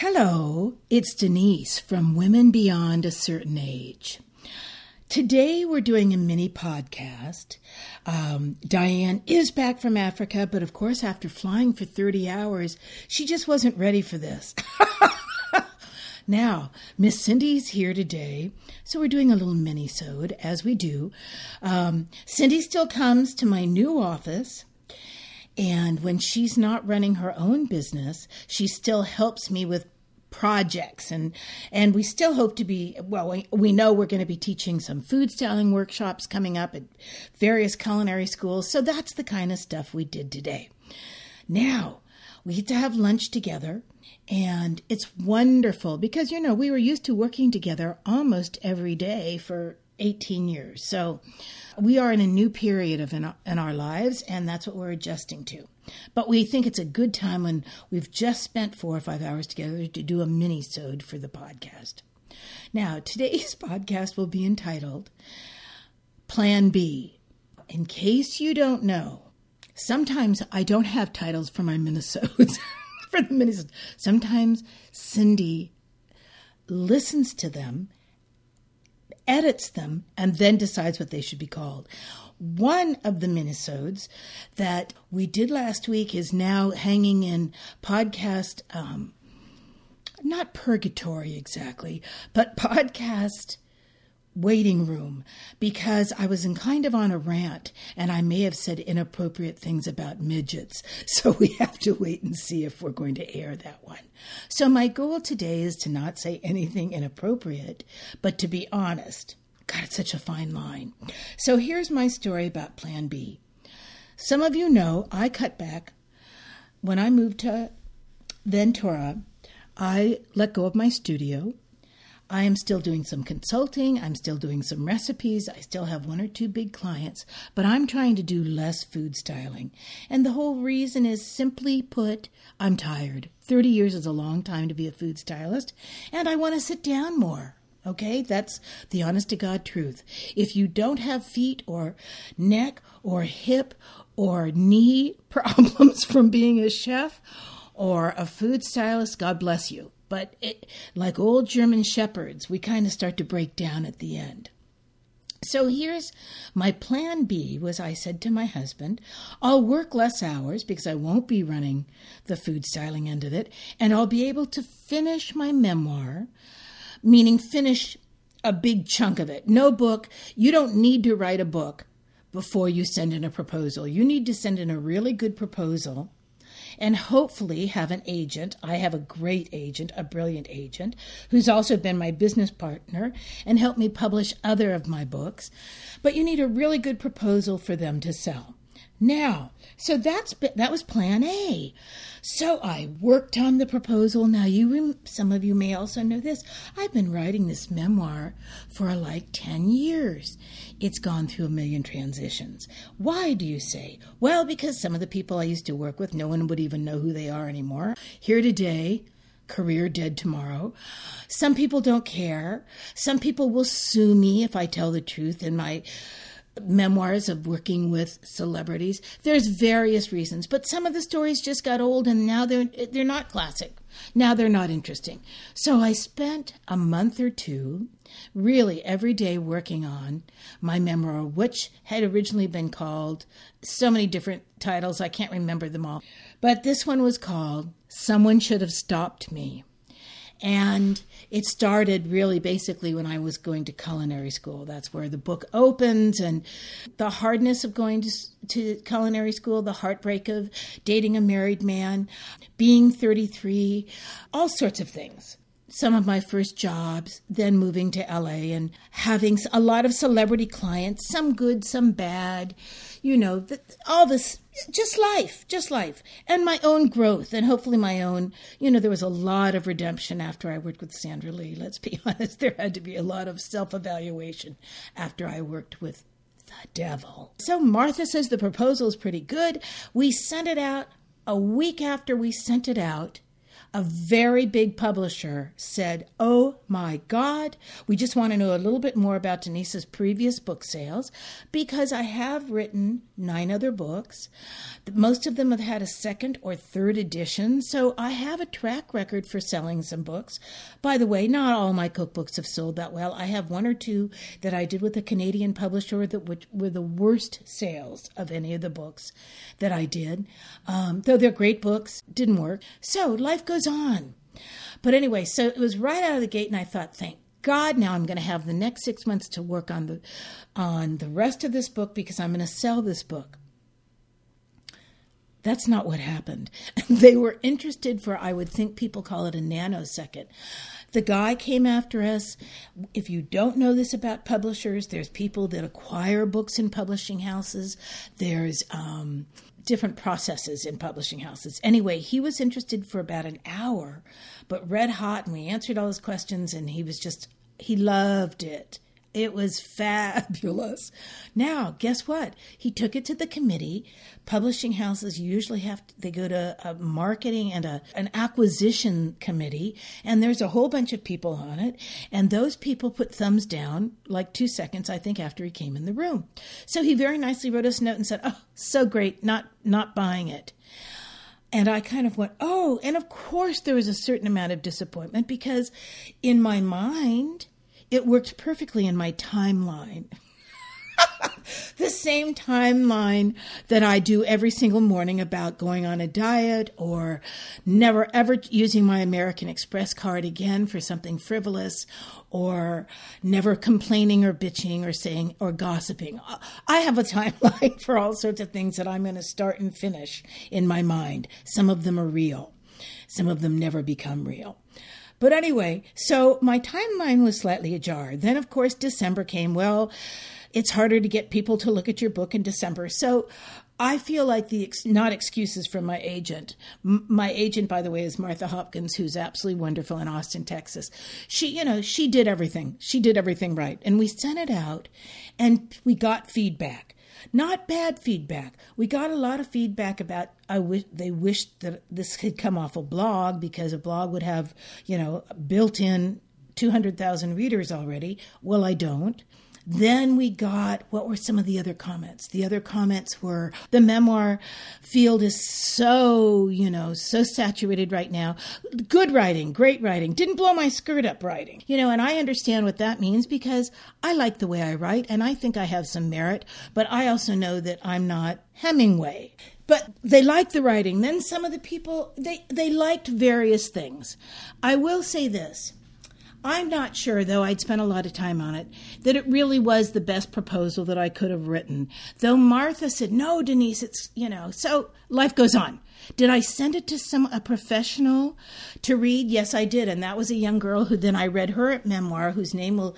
Hello, it's Denise from Women Beyond a Certain Age. Today we're doing a mini podcast. Um, Diane is back from Africa, but of course, after flying for 30 hours, she just wasn't ready for this. now, Miss Cindy's here today, so we're doing a little mini-sode, as we do. Um, Cindy still comes to my new office and when she's not running her own business, she still helps me with projects. And and we still hope to be well we, we know we're going to be teaching some food styling workshops coming up at various culinary schools. So that's the kind of stuff we did today. Now we get to have lunch together and it's wonderful because you know we were used to working together almost every day for 18 years so we are in a new period of in, in our lives and that's what we're adjusting to but we think it's a good time when we've just spent four or five hours together to do a mini-sode for the podcast. Now, today's podcast will be entitled Plan B. In case you don't know, sometimes I don't have titles for my minisodes. for the minisodes. Sometimes Cindy listens to them, edits them, and then decides what they should be called. One of the minisodes that we did last week is now hanging in podcast, um, not purgatory exactly, but podcast waiting room because I was in kind of on a rant and I may have said inappropriate things about midgets. So we have to wait and see if we're going to air that one. So my goal today is to not say anything inappropriate, but to be honest. God, it's such a fine line. So here's my story about Plan B. Some of you know I cut back. When I moved to Ventura, I let go of my studio. I am still doing some consulting. I'm still doing some recipes. I still have one or two big clients, but I'm trying to do less food styling. And the whole reason is simply put, I'm tired. 30 years is a long time to be a food stylist, and I want to sit down more. Okay, that's the honest to God truth. If you don't have feet or neck or hip or knee problems from being a chef or a food stylist, God bless you. But it, like old German shepherds, we kind of start to break down at the end. So here's my plan B was I said to my husband, I'll work less hours because I won't be running the food styling end of it, and I'll be able to finish my memoir meaning finish a big chunk of it. No book. You don't need to write a book before you send in a proposal. You need to send in a really good proposal and hopefully have an agent. I have a great agent, a brilliant agent, who's also been my business partner and helped me publish other of my books. But you need a really good proposal for them to sell. Now, so that's that was plan A. So I worked on the proposal. Now you some of you may also know this. I've been writing this memoir for like 10 years. It's gone through a million transitions. Why do you say? Well, because some of the people I used to work with, no one would even know who they are anymore. Here today, career dead tomorrow. Some people don't care. Some people will sue me if I tell the truth in my memoirs of working with celebrities. There's various reasons, but some of the stories just got old and now they're they're not classic. Now they're not interesting. So I spent a month or two really every day working on my memoir which had originally been called so many different titles I can't remember them all. But this one was called Someone Should Have Stopped Me. And it started really basically when I was going to culinary school. That's where the book opens, and the hardness of going to, to culinary school, the heartbreak of dating a married man, being 33, all sorts of things some of my first jobs, then moving to LA and having a lot of celebrity clients, some good, some bad, you know, all this, just life, just life, and my own growth, and hopefully my own, you know, there was a lot of redemption after I worked with Sandra Lee. Let's be honest, there had to be a lot of self evaluation after I worked with the devil. So Martha says the proposal is pretty good. We sent it out a week after we sent it out a very big publisher said, Oh my God, we just want to know a little bit more about Denise's previous book sales because I have written nine other books. Most of them have had a second or third edition, so I have a track record for selling some books. By the way, not all my cookbooks have sold that well. I have one or two that I did with a Canadian publisher that were the worst sales of any of the books that I did. Um, though they're great books, didn't work. So life goes on. But anyway, so it was right out of the gate, and I thought, thank God, now I'm going to have the next six months to work on the on the rest of this book because I'm going to sell this book. That's not what happened. they were interested for, I would think people call it a nanosecond. The guy came after us. If you don't know this about publishers, there's people that acquire books in publishing houses. There's um, different processes in publishing houses. Anyway, he was interested for about an hour, but red hot, and we answered all his questions, and he was just, he loved it. It was fabulous. Now, guess what? He took it to the committee. Publishing houses usually have to, they go to a marketing and a, an acquisition committee, and there's a whole bunch of people on it. And those people put thumbs down like two seconds, I think, after he came in the room. So he very nicely wrote us a note and said, "Oh, so great, not not buying it." And I kind of went, oh, and of course there was a certain amount of disappointment because in my mind, it worked perfectly in my timeline. the same timeline that I do every single morning about going on a diet or never ever using my American Express card again for something frivolous or never complaining or bitching or saying or gossiping. I have a timeline for all sorts of things that I'm going to start and finish in my mind. Some of them are real, some of them never become real. But anyway, so my timeline was slightly ajar. Then, of course, December came. Well, it's harder to get people to look at your book in December. So I feel like the not excuses from my agent. M- my agent, by the way, is Martha Hopkins, who's absolutely wonderful in Austin, Texas. She, you know, she did everything. She did everything right, and we sent it out, and we got feedback. Not bad feedback. We got a lot of feedback about I wish they wished that this could come off a blog because a blog would have, you know, built-in 200,000 readers already. Well, I don't. Then we got what were some of the other comments? The other comments were the memoir field is so, you know, so saturated right now. Good writing, great writing, didn't blow my skirt up writing. You know, and I understand what that means because I like the way I write and I think I have some merit, but I also know that I'm not Hemingway but they liked the writing then some of the people they they liked various things i will say this I'm not sure, though I'd spent a lot of time on it, that it really was the best proposal that I could have written. Though Martha said, no, Denise, it's, you know, so life goes on. Did I send it to some a professional to read? Yes, I did, and that was a young girl who then I read her memoir, whose name will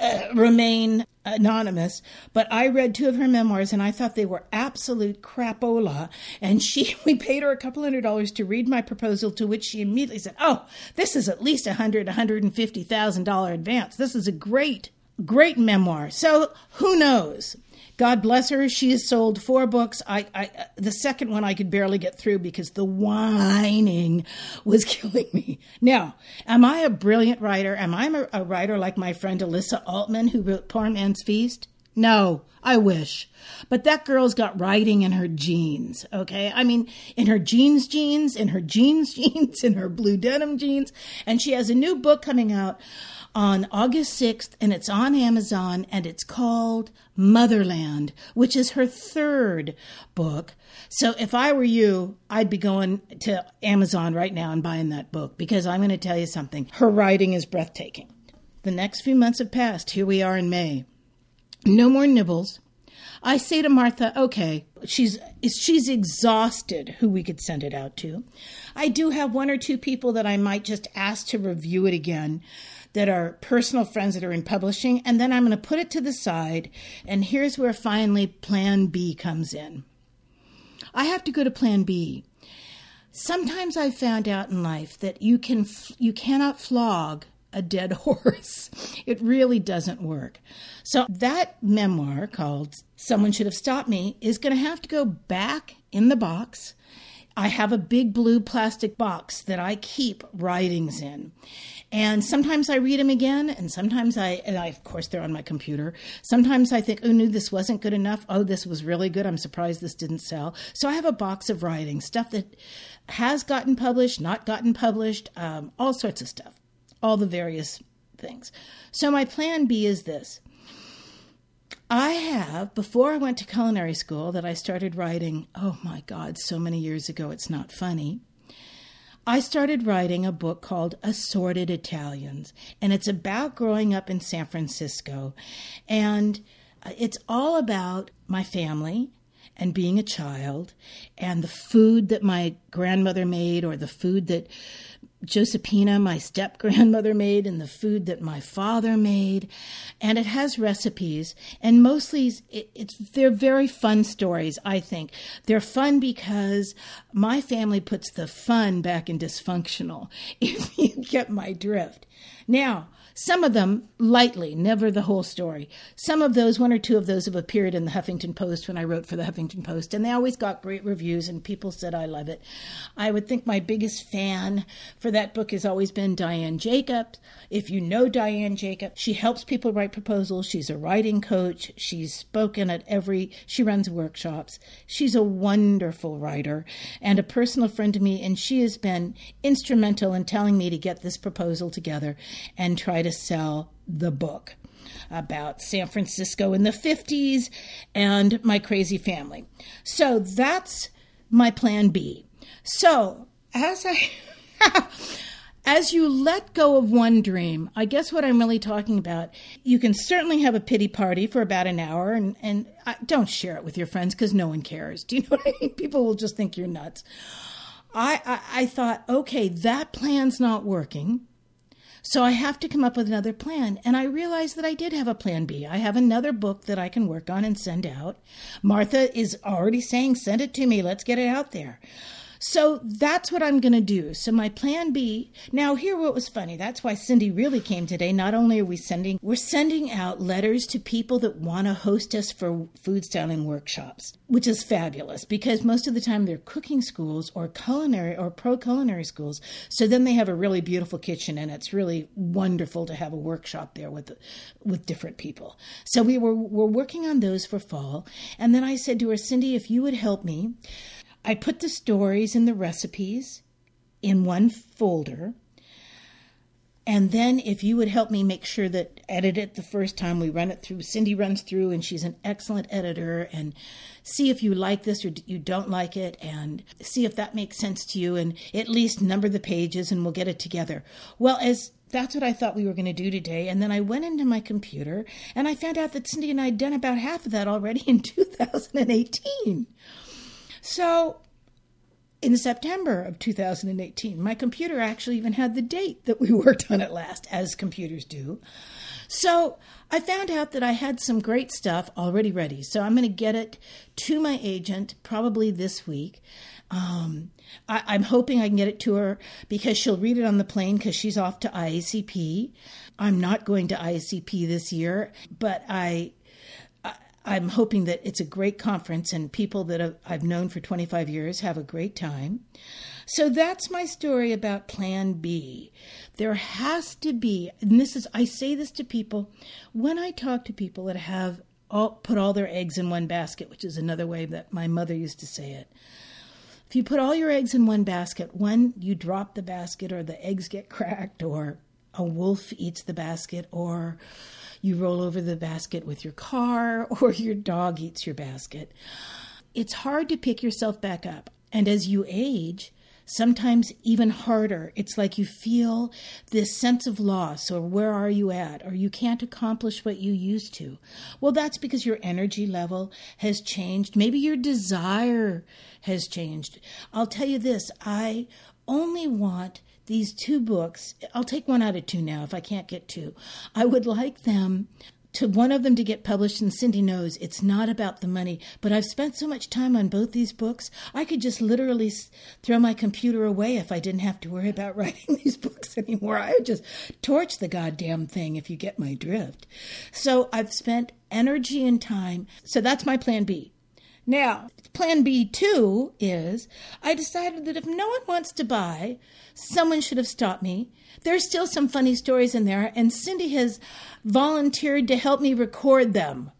uh, remain anonymous, but I read two of her memoirs and I thought they were absolute crapola. And she, we paid her a couple hundred dollars to read my proposal, to which she immediately said, "Oh, this is at least a hundred, a hundred and fifty thousand dollar advance. This is a great, great memoir." So who knows? God bless her. She has sold four books. I, I, the second one I could barely get through because the whining was killing me. Now, am I a brilliant writer? Am I a, a writer like my friend Elissa Altman who wrote Poor Man's Feast? No, I wish. But that girl's got writing in her jeans, okay? I mean, in her jeans jeans, in her jeans jeans, in her blue denim jeans. And she has a new book coming out on August 6th, and it's on Amazon, and it's called Motherland, which is her third book. So if I were you, I'd be going to Amazon right now and buying that book because I'm going to tell you something. Her writing is breathtaking. The next few months have passed. Here we are in May. No more nibbles. I say to Martha, okay, she's she's exhausted who we could send it out to. I do have one or two people that I might just ask to review it again that are personal friends that are in publishing, and then I'm going to put it to the side. And here's where finally Plan B comes in. I have to go to Plan B. Sometimes I've found out in life that you can you cannot flog a dead horse. It really doesn't work. So that memoir called Someone Should Have Stopped Me is going to have to go back in the box I have a big blue plastic box that I keep writings in. And sometimes I read them again, and sometimes I, and I, of course, they're on my computer. Sometimes I think, oh, no, this wasn't good enough. Oh, this was really good. I'm surprised this didn't sell. So I have a box of writing, stuff that has gotten published, not gotten published, um, all sorts of stuff, all the various things. So my plan B is this. I have, before I went to culinary school, that I started writing, oh my God, so many years ago, it's not funny. I started writing a book called Assorted Italians, and it's about growing up in San Francisco. And it's all about my family and being a child and the food that my grandmother made or the food that Josephina, my step grandmother, made, and the food that my father made. And it has recipes, and mostly it, it's they're very fun stories. I think they're fun because my family puts the fun back in dysfunctional. If you get my drift. Now, some of them lightly, never the whole story. Some of those, one or two of those, have appeared in the Huffington Post when I wrote for the Huffington Post, and they always got great reviews, and people said, I love it. I would think my biggest fan for that book has always been Diane Jacobs. If you know Diane Jacobs, she helps people write proposals. She's a writing coach. She's spoken at every, she runs workshops. She's a wonderful writer and a personal friend to me, and she has been instrumental in telling me to get this proposal together and try to sell the book about San Francisco in the 50s and my crazy family. So that's my plan B. So, as I as you let go of one dream, I guess what I'm really talking about, you can certainly have a pity party for about an hour and, and I, don't share it with your friends because no one cares. Do you know what I mean? People will just think you're nuts. I, I, I thought, okay, that plan's not working. So I have to come up with another plan. And I realized that I did have a plan B. I have another book that I can work on and send out. Martha is already saying, send it to me. Let's get it out there. So that's what I'm going to do. So my plan B. Now, here what was funny. That's why Cindy really came today. Not only are we sending, we're sending out letters to people that want to host us for food styling workshops, which is fabulous because most of the time they're cooking schools or culinary or pro culinary schools. So then they have a really beautiful kitchen, and it's really wonderful to have a workshop there with with different people. So we were we're working on those for fall, and then I said to her, Cindy, if you would help me I put the stories and the recipes in one folder. And then, if you would help me make sure that edit it the first time we run it through, Cindy runs through, and she's an excellent editor, and see if you like this or you don't like it, and see if that makes sense to you, and at least number the pages, and we'll get it together. Well, as that's what I thought we were going to do today. And then I went into my computer and I found out that Cindy and I had done about half of that already in 2018. So in September of 2018, my computer actually even had the date that we worked on it last, as computers do. So I found out that I had some great stuff already ready. So I'm going to get it to my agent probably this week. Um, I, am hoping I can get it to her because she'll read it on the plane because she's off to IACP. I'm not going to IACP this year, but I I'm hoping that it's a great conference and people that I've known for 25 years have a great time. So that's my story about Plan B. There has to be, and this is, I say this to people when I talk to people that have all, put all their eggs in one basket, which is another way that my mother used to say it. If you put all your eggs in one basket, when you drop the basket or the eggs get cracked or a wolf eats the basket or you roll over the basket with your car, or your dog eats your basket. It's hard to pick yourself back up. And as you age, sometimes even harder. It's like you feel this sense of loss, or where are you at, or you can't accomplish what you used to. Well, that's because your energy level has changed. Maybe your desire has changed. I'll tell you this I only want these two books, I'll take one out of two now if I can't get two. I would like them to one of them to get published, and Cindy knows it's not about the money, but I've spent so much time on both these books, I could just literally throw my computer away if I didn't have to worry about writing these books anymore. I would just torch the goddamn thing if you get my drift. So I've spent energy and time. So that's my plan B Now, plan B2 is I decided that if no one wants to buy, someone should have stopped me. There's still some funny stories in there, and Cindy has volunteered to help me record them.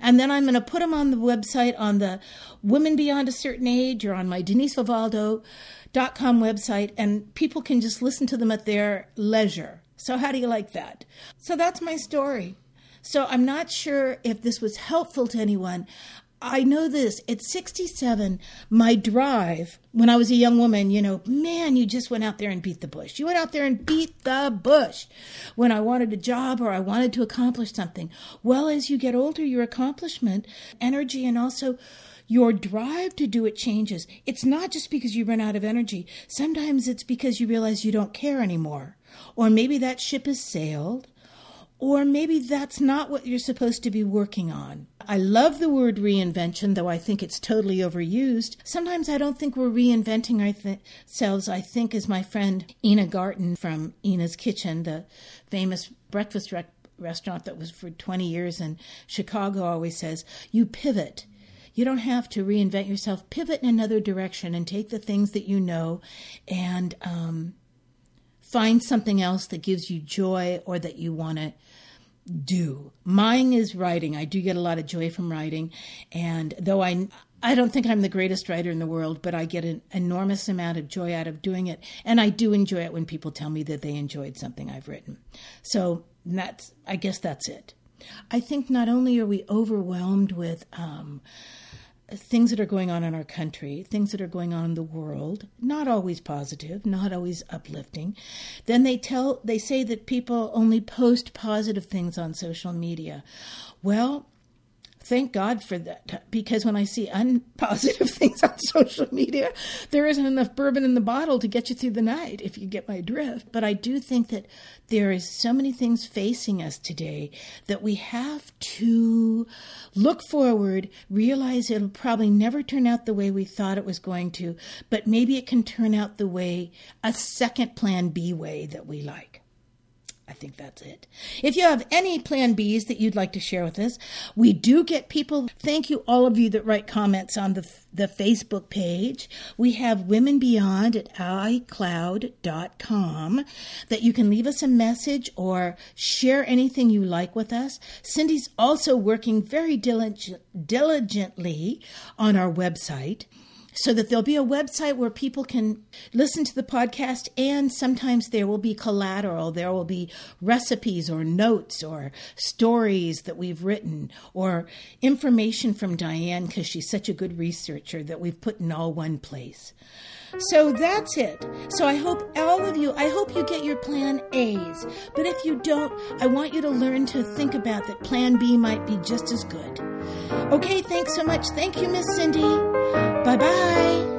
And then I'm going to put them on the website on the Women Beyond a Certain Age or on my DeniseVivaldo.com website, and people can just listen to them at their leisure. So, how do you like that? So, that's my story. So, I'm not sure if this was helpful to anyone. I know this. At 67, my drive, when I was a young woman, you know, man, you just went out there and beat the bush. You went out there and beat the bush when I wanted a job or I wanted to accomplish something. Well, as you get older, your accomplishment, energy, and also your drive to do it changes. It's not just because you run out of energy. Sometimes it's because you realize you don't care anymore. Or maybe that ship has sailed or maybe that's not what you're supposed to be working on. I love the word reinvention, though I think it's totally overused. Sometimes I don't think we're reinventing ourselves. I think, as my friend Ina Garten from Ina's Kitchen, the famous breakfast re- restaurant that was for 20 years in Chicago, always says, you pivot. You don't have to reinvent yourself. Pivot in another direction and take the things that you know and um, find something else that gives you joy or that you want to do. Mine is writing. I do get a lot of joy from writing, and though I I don't think I'm the greatest writer in the world, but I get an enormous amount of joy out of doing it, and I do enjoy it when people tell me that they enjoyed something I've written. So that's I guess that's it. I think not only are we overwhelmed with um, things that are going on in our country, things that are going on in the world, not always positive, not always uplifting. Then they tell they say that people only post positive things on social media. Well, thank God for that because when I see unpositive things on social media, there isn't enough bourbon in the bottle to get you through the night, if you get my drift. But I do think that there is so many things facing us today that we have to look forward, realize it'll probably never turn out the way we thought it was going to, but maybe it can turn out the way a second plan B way that we like. I think that's it. If you have any plan Bs that you'd like to share with us, we do get people. Thank you, all of you that write comments on the, the Facebook page. We have Women Beyond at iCloud.com that you can leave us a message or share anything you like with us. Cindy's also working very diligent, diligently on our website so that there'll be a website where people can listen to the podcast and sometimes there will be collateral there will be recipes or notes or stories that we've written or information from diane because she's such a good researcher that we've put in all one place so that's it. So I hope all of you, I hope you get your plan A's. But if you don't, I want you to learn to think about that plan B might be just as good. Okay, thanks so much. Thank you, Miss Cindy. 拜拜。